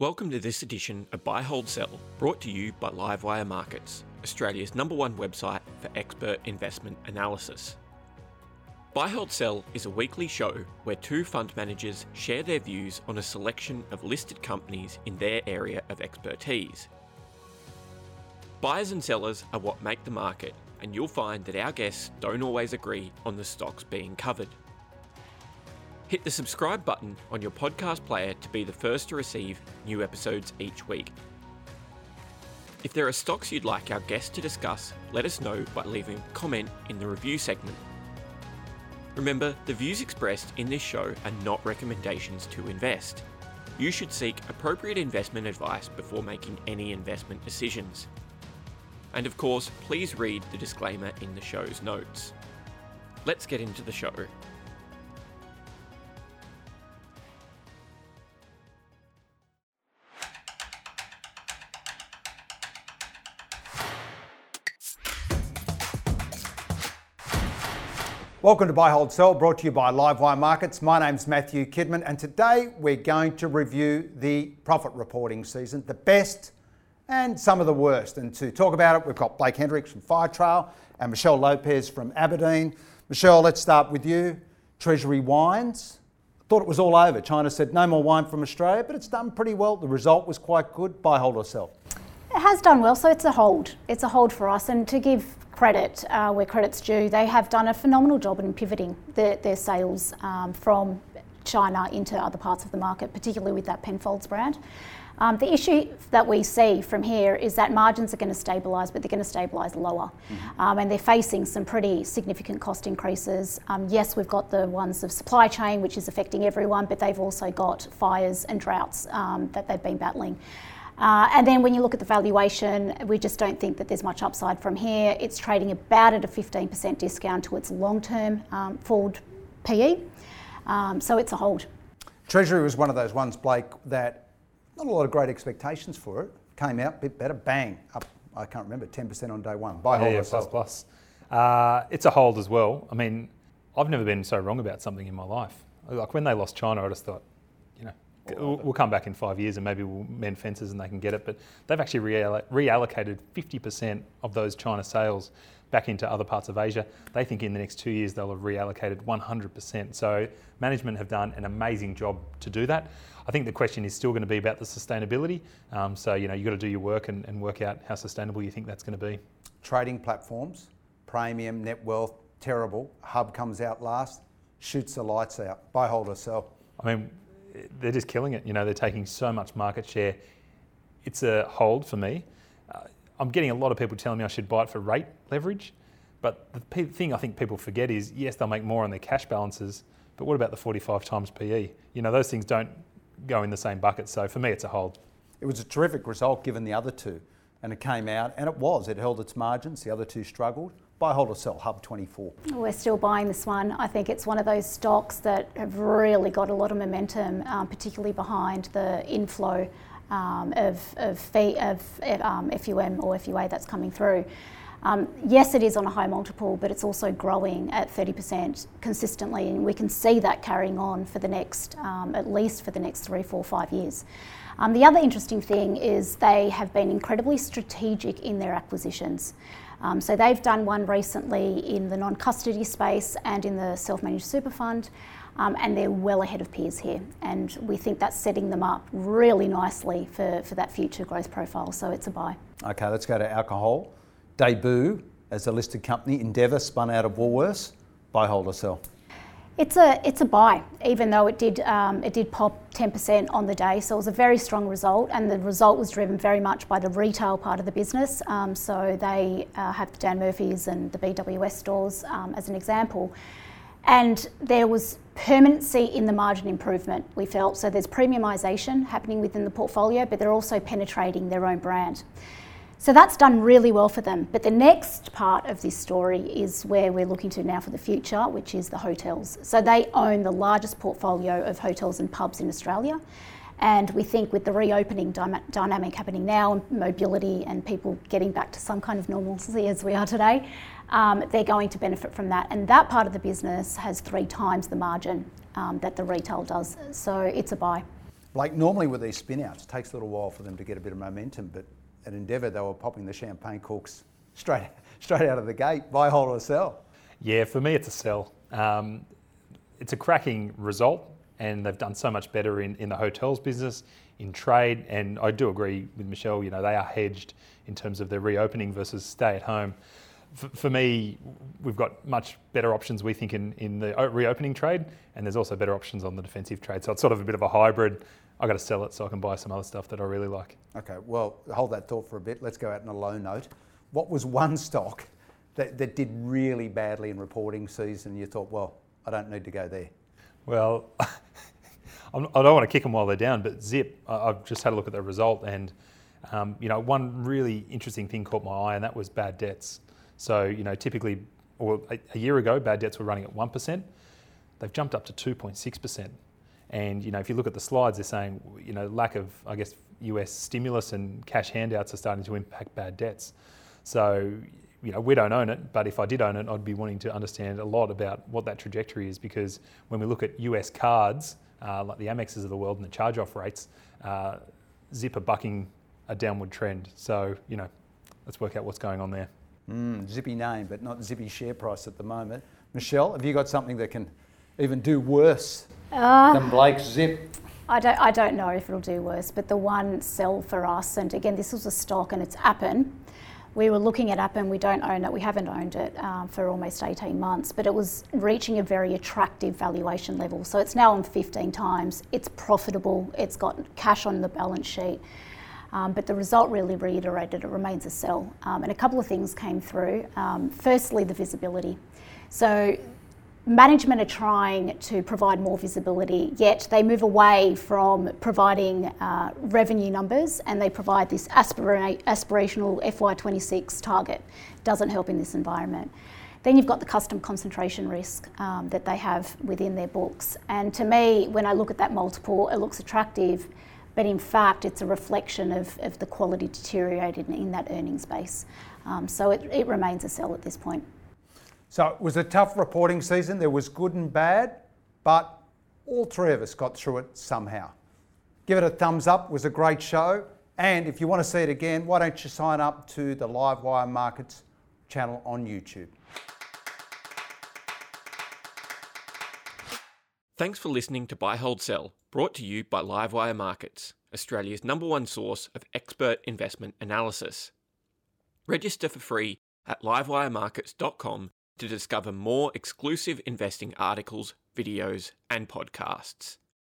Welcome to this edition of Buy Hold Sell, brought to you by Livewire Markets, Australia's number one website for expert investment analysis. Buy Hold Sell is a weekly show where two fund managers share their views on a selection of listed companies in their area of expertise. Buyers and sellers are what make the market, and you'll find that our guests don't always agree on the stocks being covered. Hit the subscribe button on your podcast player to be the first to receive new episodes each week. If there are stocks you'd like our guests to discuss, let us know by leaving a comment in the review segment. Remember, the views expressed in this show are not recommendations to invest. You should seek appropriate investment advice before making any investment decisions. And of course, please read the disclaimer in the show's notes. Let's get into the show. Welcome to Buy, Hold, Sell, brought to you by Livewire Markets. My name's Matthew Kidman, and today we're going to review the profit reporting season, the best and some of the worst. And to talk about it, we've got Blake Hendricks from Firetrail and Michelle Lopez from Aberdeen. Michelle, let's start with you. Treasury Wines. Thought it was all over. China said no more wine from Australia, but it's done pretty well. The result was quite good. Buy, hold, or sell. It has done well, so it's a hold. It's a hold for us. And to give credit uh, where credit's due, they have done a phenomenal job in pivoting their, their sales um, from China into other parts of the market, particularly with that Penfolds brand. Um, the issue that we see from here is that margins are going to stabilise, but they're going to stabilise lower. Mm-hmm. Um, and they're facing some pretty significant cost increases. Um, yes, we've got the ones of supply chain, which is affecting everyone, but they've also got fires and droughts um, that they've been battling. Uh, and then when you look at the valuation, we just don't think that there's much upside from here. It's trading about at a 15% discount to its long term um, forward PE. Um, so it's a hold. Treasury was one of those ones, Blake, that not a lot of great expectations for it. Came out a bit better, bang, up, I can't remember, 10% on day one. Buy hold yeah, plus, plus. Uh, it's a hold as well. I mean, I've never been so wrong about something in my life. Like when they lost China, I just thought, We'll come back in five years and maybe we'll mend fences and they can get it. But they've actually reallocated 50% of those China sales back into other parts of Asia. They think in the next two years they'll have reallocated 100%. So management have done an amazing job to do that. I think the question is still going to be about the sustainability. Um, so you know you've got to do your work and, and work out how sustainable you think that's going to be. Trading platforms, Praemium net Netwealth, terrible. Hub comes out last, shoots the lights out. Buy, hold, or sell. I mean, they're just killing it. You know, they're taking so much market share. It's a hold for me. Uh, I'm getting a lot of people telling me I should buy it for rate leverage. But the p- thing I think people forget is yes, they'll make more on their cash balances, but what about the 45 times PE? You know, those things don't go in the same bucket. So for me, it's a hold. It was a terrific result given the other two. And it came out, and it was. It held its margins. The other two struggled buy, hold, or sell, Hub 24? We're still buying this one. I think it's one of those stocks that have really got a lot of momentum, um, particularly behind the inflow um, of, of, fee, of um, FUM or FUA that's coming through. Um, yes, it is on a high multiple, but it's also growing at 30% consistently, and we can see that carrying on for the next, um, at least for the next three, four, five years. Um, the other interesting thing is they have been incredibly strategic in their acquisitions. Um, so they've done one recently in the non-custody space and in the self-managed super fund. Um, and they're well ahead of peers here. And we think that's setting them up really nicely for, for that future growth profile. So it's a buy. Okay, let's go to alcohol. Debut as a listed company, Endeavour spun out of Woolworths. Buy, hold, or sell? It's a it's a buy, even though it did um, it did pop 10% on the day. So it was a very strong result, and the result was driven very much by the retail part of the business. Um, so they uh, have the Dan Murphy's and the BWS stores um, as an example, and there was permanency in the margin improvement. We felt so. There's premiumisation happening within the portfolio, but they're also penetrating their own brand. So that's done really well for them. But the next part of this story is where we're looking to now for the future, which is the hotels. So they own the largest portfolio of hotels and pubs in Australia. And we think with the reopening dynamic happening now, and mobility and people getting back to some kind of normalcy as we are today, um, they're going to benefit from that. And that part of the business has three times the margin um, that the retail does. So it's a buy. Like normally with these spin outs, it takes a little while for them to get a bit of momentum, but at Endeavour they were popping the champagne corks straight straight out of the gate. Buy, hold, or sell. Yeah, for me it's a sell. Um, it's a cracking result, and they've done so much better in, in the hotels business, in trade, and I do agree with Michelle. You know, they are hedged in terms of their reopening versus stay at home. For, me, we've got much better options, we think, in, in the reopening trade, and there's also better options on the defensive trade. So it's sort of a bit of a hybrid. I've got to sell it so I can buy some other stuff that I really like. Okay, well, hold that thought for a bit. Let's go out on a low note. What was one stock that, that did really badly in reporting season? You thought, well, I don't need to go there. Well, I don't want to kick them while they're down, but Zip, I've just had a look at the result, and um, you know, one really interesting thing caught my eye, and that was bad debts. So, you know, typically, or a, a year ago, bad debts were running at one percent. They've jumped up to two point six percent. And you know, if you look at the slides, they're saying you know lack of, I guess, US stimulus and cash handouts are starting to impact bad debts. So you know, we don't own it, but if I did own it, I'd be wanting to understand a lot about what that trajectory is because when we look at US cards, uh, like the Amexes of the world and the charge off rates, uh, Zip are bucking a downward trend. So, you know, let's work out what's going on there. Mm, zippy name, but not zippy share price at the moment. Michelle, have you got something that can even do worse uh, than Blake's Zip? I don't, I don't know if it'll do worse, but the one sell for us, and again, this was a stock and it's Appen we were looking at Appen, we don't own it, we haven't owned it um, for almost 18 months, but it was reaching a very attractive valuation level. So it's now on 15 times, it's profitable, it's got cash on the balance sheet. Um, but the result really reiterated it remains a sell. Um, and a couple of things came through. Um, firstly, the visibility. So management are trying to provide more visibility, yet they move away from providing uh, revenue numbers and they provide this aspira- aspirational FY26 target. Doesn't help in this environment. Then you've got the custom concentration risk um, that they have within their books. And to me, when I look at that multiple, it looks attractive, but in fact, it's a reflection of, of the quality deteriorated in that earnings base. Um, so it, it remains a sell at this point. So it was a tough reporting season. There was good and bad, but all three of us got through it somehow. Give it a thumbs up. It was a great show. And if you want to see it again, why don't you sign up to the Livewire Markets channel on YouTube? Thanks for listening to Buy Hold Sell, brought to you by Livewire Markets, Australia's number one source of expert investment analysis. Register for free at livewiremarkets.com to discover more exclusive investing articles, videos, and podcasts.